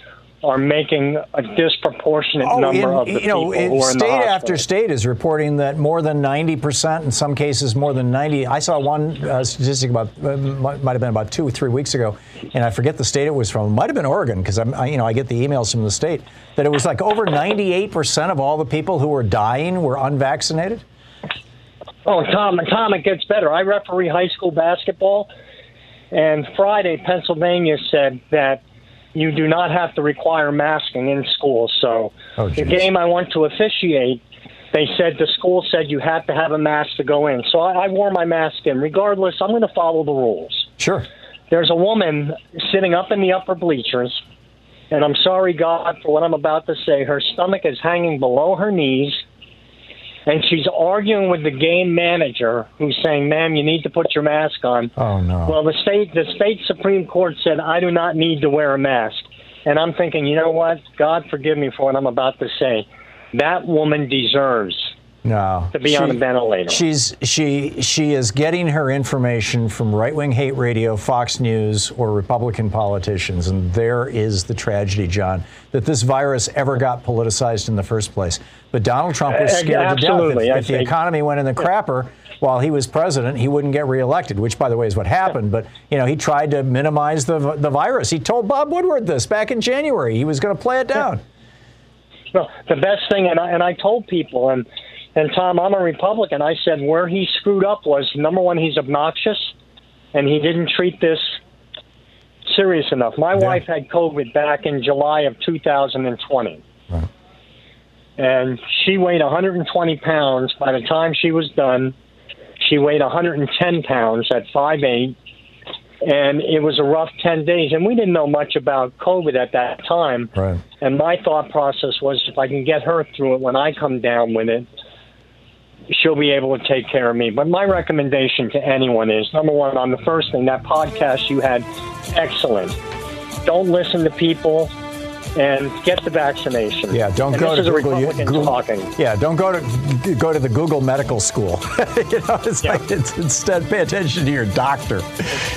are making a disproportionate oh, number in, of the you know, people who are in state after state is reporting that more than 90%, in some cases more than 90. I saw one uh, statistic about uh, might, might have been about two or three weeks ago, and I forget the state it was from. It might have been Oregon because I'm, I, you know, I get the emails from the state that it was like over 98% of all the people who were dying were unvaccinated. Oh, Thom, Thom, it gets better. I referee high school basketball, and Friday, Pennsylvania said that you do not have to require masking in school. So oh, the game I went to officiate, they said the school said you have to have a mask to go in. So I, I wore my mask in. Regardless, I'm going to follow the rules. Sure. There's a woman sitting up in the upper bleachers, and I'm sorry, God, for what I'm about to say. Her stomach is hanging below her knees and she's arguing with the game manager who's saying, "Ma'am, you need to put your mask on." Oh no. Well, the state the state supreme court said I do not need to wear a mask, and I'm thinking, you know what? God forgive me for what I'm about to say. That woman deserves No, to be on a ventilator. She's she she is getting her information from right wing hate radio, Fox News, or Republican politicians, and there is the tragedy, John, that this virus ever got politicized in the first place. But Donald Trump was Uh, scared to death. If, if the economy went in the crapper while he was president, he wouldn't get reelected, which, by the way, is what happened. But you know, he tried to minimize the the virus. He told Bob Woodward this back in January. He was going to play it down. No, the best thing, and I, and I told people, and and Thom, I'm a Republican. I said where he screwed up was number one, he's obnoxious, and he didn't treat this serious enough. My wife had COVID back in July of 2020, and she weighed 120 pounds. By the time she was done, she weighed 110 pounds at 5'8", and it was a rough 10 days. And we didn't know much about COVID at that time. Right. And my thought process was if I can get her through it when I come down with it, she'll be able to take care of me. But my recommendation to anyone is number one, on the first thing, that podcast you had, excellent. Don't listen to people and get the vaccination. Yeah, don't and go to Google. You- Google- talking. Yeah, don't go to go to the Google Medical School. you know, it's like it's, instead pay attention to your doctor.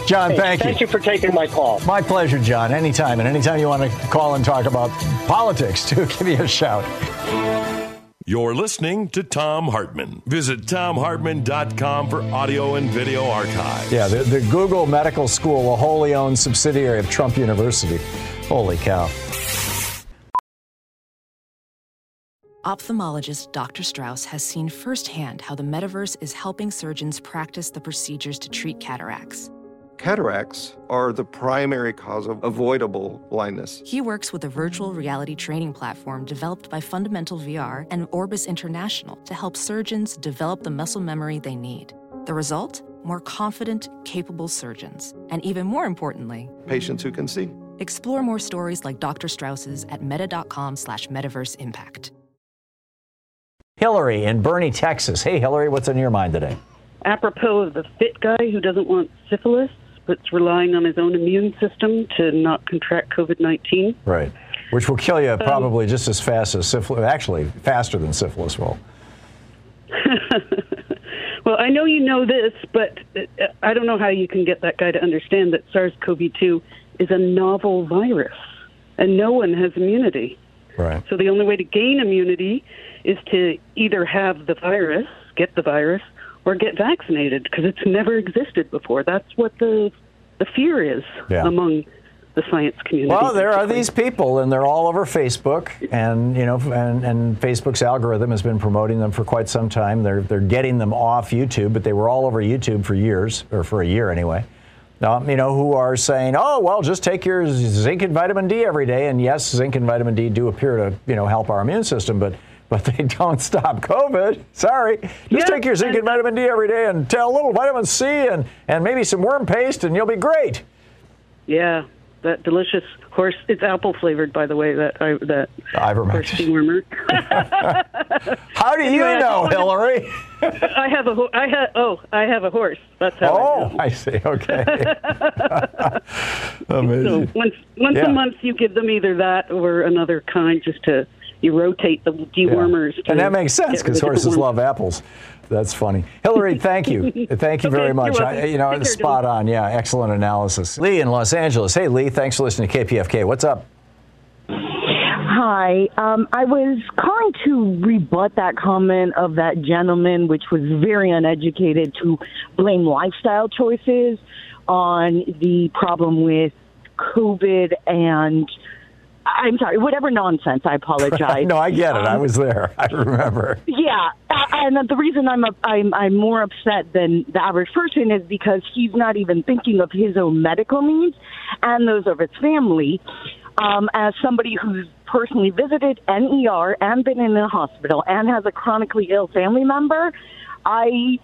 John, Hey, thank you. Thank you for taking my call. My pleasure, John. Anytime, and anytime you want to call and talk about politics, too, give me a shout. You're listening to Thom Hartmann. Visit thomhartmann.com for audio and video archives. Yeah, the, the Google Medical School, a wholly owned subsidiary of Trump University. Holy cow. Ophthalmologist Dr. Strauss has seen firsthand how the metaverse is helping surgeons practice the procedures to treat cataracts. Cataracts are the primary cause of avoidable blindness. He works with a virtual reality training platform developed by Fundamental VR and Orbis International to help surgeons develop the muscle memory they need. The result? More confident, capable surgeons. And even more importantly, Patients who can see. explore more stories like Dr. Strauss's at meta.com slash metaverse impact. Hillary in Boerne, Texas. Hey, Hillary, what's on your mind today? apropos of the fit guy who doesn't want syphilis but's relying on his own immune system to not contract COVID 19. Right. Which will kill you probably just as fast as syphilis, actually, faster than syphilis will. Well, I know you know this, but uh, I don't know how you can get that guy to understand that SARS CoV 2 is a novel virus and no one has immunity. Right. So the only way to gain immunity is to either have the virus, get the virus, or get vaccinated because it's never existed before. That's what the the fear is Yeah. among the science community. Well, there are these people, and they're all over Facebook, and you know, and, and Facebook's algorithm has been promoting them for quite some time. They're they're getting them off YouTube, but they were all over YouTube for years, or for a year anyway. Um, you know, who are saying, "Oh, well, just take your zinc and vitamin D every day." And yes, zinc and vitamin D do appear to you know help our immune system, but but they don't stop COVID. Sorry, just take your zinc and vitamin D every day, and tell a little vitamin C, and and maybe some worm paste, and you'll be great. Yeah, that delicious horse. It's apple flavored, by the way. That I, that Ivermectin. horse dewormer. How do you Anyway, know, wanted- Hillary? I have a I ha- oh I have a horse. That's how. I Oh, know. I see. Okay. So Amazing. once once Yeah. a month, you give them either that or another kind, just to you rotate the dewormers. to And that makes sense because horses worms. love apples. That's funny. Hillary, thank you. Thank you Okay, very much. I, you know, Take care, spot on. Yeah, excellent analysis. Lee in Los Angeles. Hey, Lee, thanks for listening to KPFK. What's up? Hi. Um, I was calling to rebut that comment of that gentleman, which was very uneducated, to blame lifestyle choices on the problem with COVID and. I'm sorry, whatever nonsense. I apologize. no, I get it. I Um, was there. I remember. yeah, and the reason I'm up, I'm I'm more upset than the average person is because he's not even thinking of his own medical needs and those of his family. Um, as somebody who's personally visited an ER and been in a hospital and has a chronically ill family member, I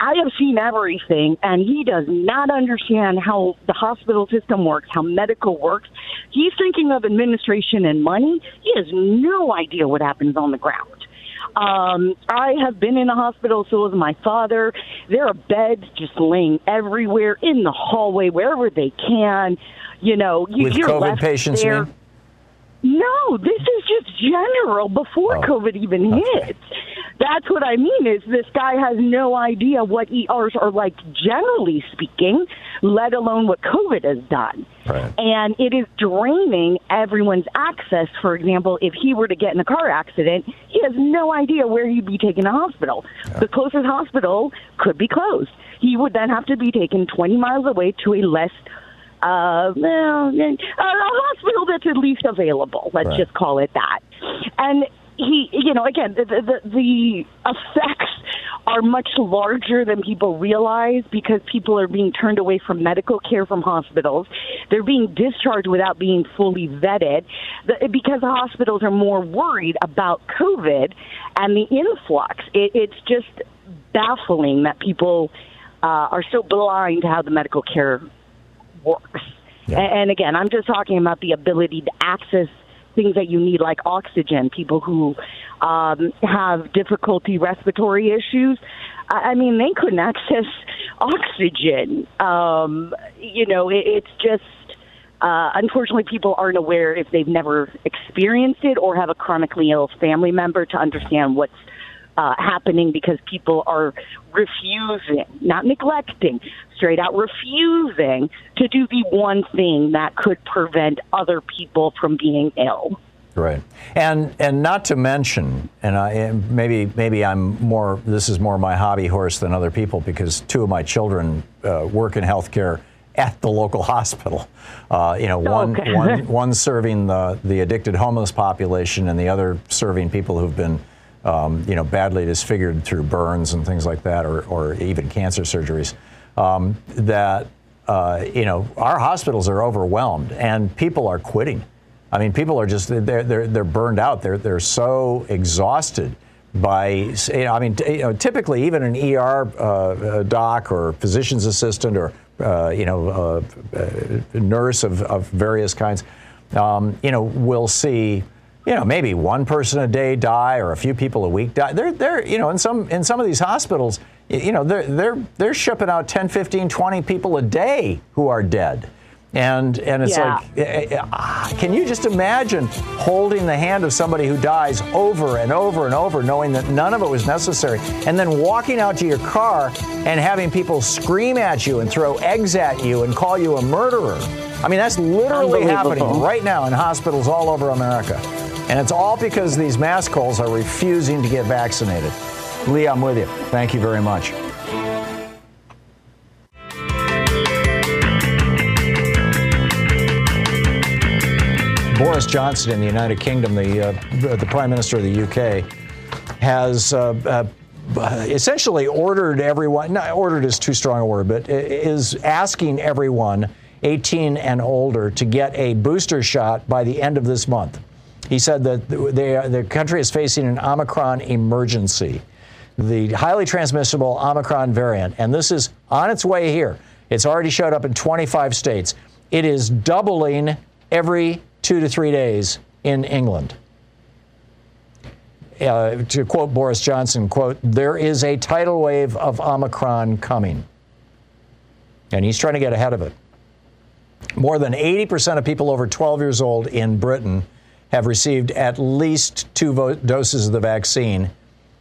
I have seen everything, and he does not understand how the hospital system works, how medical works. He's thinking of administration and money. He has no idea what happens on the ground. Um, I have been in a hospital, so has my father. There are beds just laying everywhere in the hallway, wherever they can. You know, you, With you're COVID left patients, there. mean? No, this is just general before Oh. COVID even hit. that's what I mean is this guy has no idea what ERs are like generally speaking, let alone what COVID has done. Right. And it is draining everyone's access. For example, if he were to get in a car accident, he has no idea where he'd be taken to hospital. The closest hospital could be closed. He would then have to be taken 20 miles away to a less uh, well, a hospital that's at least available. Let's Right. just call it that. And he, you know, again, the, the the effects are much larger than people realize because people are being turned away from medical care from hospitals. They're being discharged without being fully vetted because the hospitals are more worried about COVID and the influx. It, it's just baffling that people uh, are so blind to how the medical care works. A- And again, I'm just talking about the ability to access things that you need, like oxygen. People who um, have difficulty respiratory issues. I I mean, they couldn't access oxygen. Um, you know, it, it's just. Uh, unfortunately, people aren't aware if they've never experienced it or have a chronically ill family member to understand what's uh, happening because people are refusing, not neglecting, straight out refusing to do the one thing that could prevent other people from being ill. Right, and and not to mention, and I maybe maybe I'm more. This is more my hobby horse than other people because two of my children uh, work in healthcare at the local hospital. Uh, you know, one, Okay. one one serving the the addicted homeless population, and the other serving people who've been. Um, you know, badly disfigured through burns and things like that, or, or even cancer surgeries. Um, that uh, you know, our hospitals are overwhelmed, and people are quitting. I mean, people are just they're they're they're burned out. They're they're so exhausted by. you know, I mean, you know, typically even an ER uh, doc or physician's assistant or uh, you know nurse of, of various kinds, um, you know, will see. You know, maybe one person a day die, or a few people a week die. They're, they're, you know, in some in some of these hospitals, you know, they're they're they're shipping out 10, 15, 20 people a day who are dead. And and it's Yeah. like, eh, eh, ah, can you just imagine holding the hand of somebody who dies over and over and over, knowing that none of it was necessary, and then walking out to your car and having people scream at you and throw eggs at you and call you a murderer? I mean, that's literally happening right now in hospitals all over America. And it's all because these mask holes are refusing to get vaccinated. Lee, I'm with you. Thank you very much. Boris Johnson in the United Kingdom, the, uh, the Prime Minister of the UK, has uh, uh, essentially ordered everyone, not ordered is too strong a word, but is asking everyone 18 and older to get a booster shot by the end of this month. He said that they, the country is facing an Omicron emergency, the highly transmissible Omicron variant, and this is on its way here. It's already showed up in 25 states. It is doubling every two to three days in England. Uh, to quote Boris Johnson, quote, there is a tidal wave of Omicron coming. And he's trying to get ahead of it. More than 80% of people over 12 years old in Britain have received at least two vo- doses of the vaccine.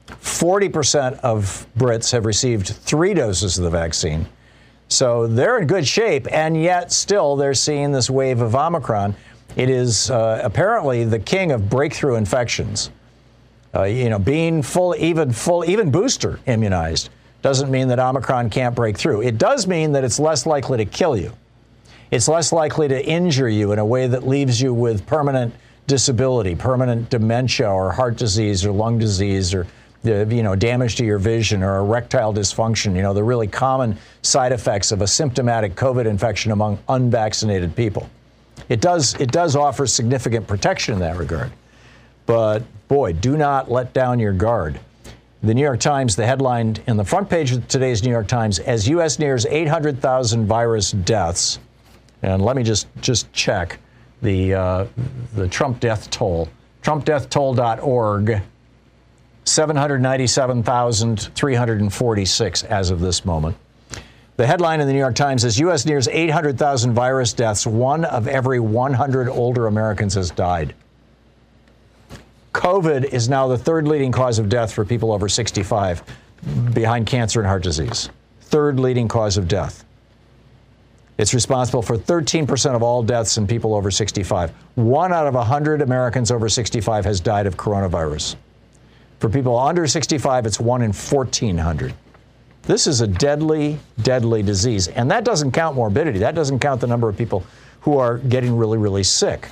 40% of Brits have received three doses of the vaccine. So they're in good shape, and yet still they're seeing this wave of Omicron. It is uh, apparently the king of breakthrough infections. Uh, you know, being full, even full, even booster immunized doesn't mean that Omicron can't break through. It does mean that it's less likely to kill you. It's less likely to injure you in a way that leaves you with permanent disability, permanent dementia, or heart disease, or lung disease, or the, you know damage to your vision, or erectile dysfunction. You know the really common side effects of a symptomatic COVID infection among unvaccinated people. It does it does offer significant protection in that regard. But boy, do not let down your guard. The New York Times, the headline in the front page of today's New York Times, as U.S. nears 800,000 virus deaths. And let me just just check the uh, the Trump death toll. TrumpDeathToll.org. 797,346 as of this moment. The headline in the New York Times is U.S. nears 800,000 virus deaths. One of every 100 older Americans has died. COVID is now the third leading cause of death for people over 65, behind cancer and heart disease. Third leading cause of death. It's responsible for 13% of all deaths in people over 65. One out of 100 Americans over 65 has died of coronavirus. For people under 65, it's one in 1,400. This is a deadly, deadly disease. And that doesn't count morbidity. That doesn't count the number of people who are getting really, really sick.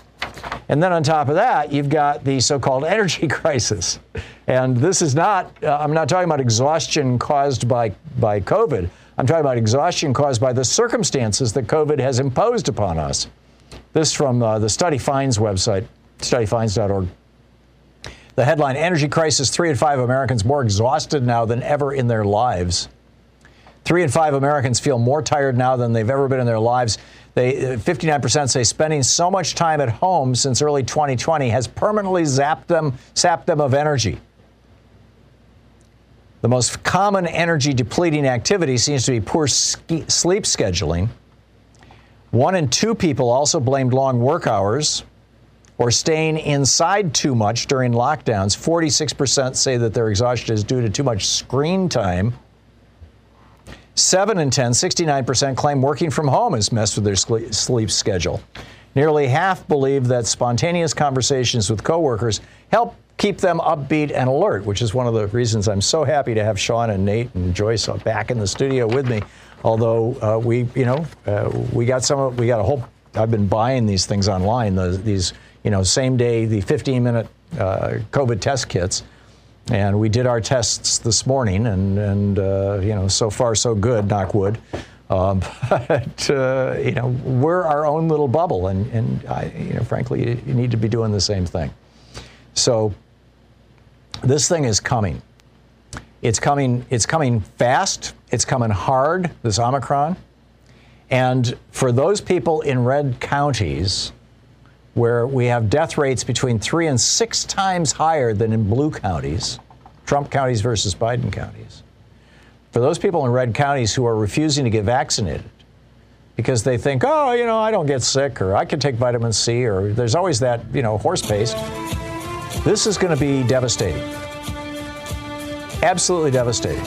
And then on top of that, you've got the so called energy crisis. And this is not, uh, I'm not talking about exhaustion caused by, by COVID. I'm talking about exhaustion caused by the circumstances that COVID has imposed upon us. This from uh, the Study Finds website, studyfinds.org. The headline Energy Crisis Three in Five Americans More Exhausted Now Than Ever in Their Lives. Three in five Americans feel more tired now than they've ever been in their lives. They, 59% uh, say spending so much time at home since early 2020 has permanently zapped them, sapped them of energy. The most common energy depleting activity seems to be poor sleep scheduling. One in two people also blamed long work hours or staying inside too much during lockdowns. 46% say that their exhaustion is due to too much screen time. 7 in 10, 69% claim working from home has messed with their sleep schedule. Nearly half believe that spontaneous conversations with coworkers help keep them upbeat and alert, which is one of the reasons I'm so happy to have Sean and Nate and Joyce back in the studio with me. Although uh, we, you know, uh, we got some, we got a whole. I've been buying these things online. The, these, you know, same day, the 15 minute uh, COVID test kits, and we did our tests this morning, and and uh, you know, so far so good. Knock wood. Um, but uh, you know, we're our own little bubble, and and I, you know, frankly, you need to be doing the same thing. So this thing is coming. It's coming, it's coming fast, it's coming hard, this Omicron. And for those people in red counties where we have death rates between three and six times higher than in blue counties, Trump counties versus Biden counties, for those people in red counties who are refusing to get vaccinated because they think, oh, you know, I don't get sick or I can take vitamin C or there's always that, you know, horse paste. This is going to be devastating. Absolutely devastating.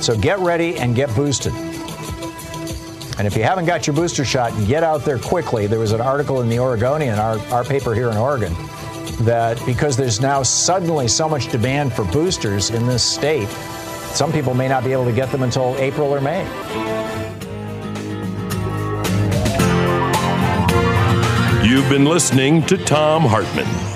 So get ready and get boosted. And if you haven't got your booster shot, get out there quickly. There was an article in the Oregonian, our, our paper here in Oregon, that because there's now suddenly so much demand for boosters in this state, some people may not be able to get them until April or May. You've been listening to Thom Hartmann.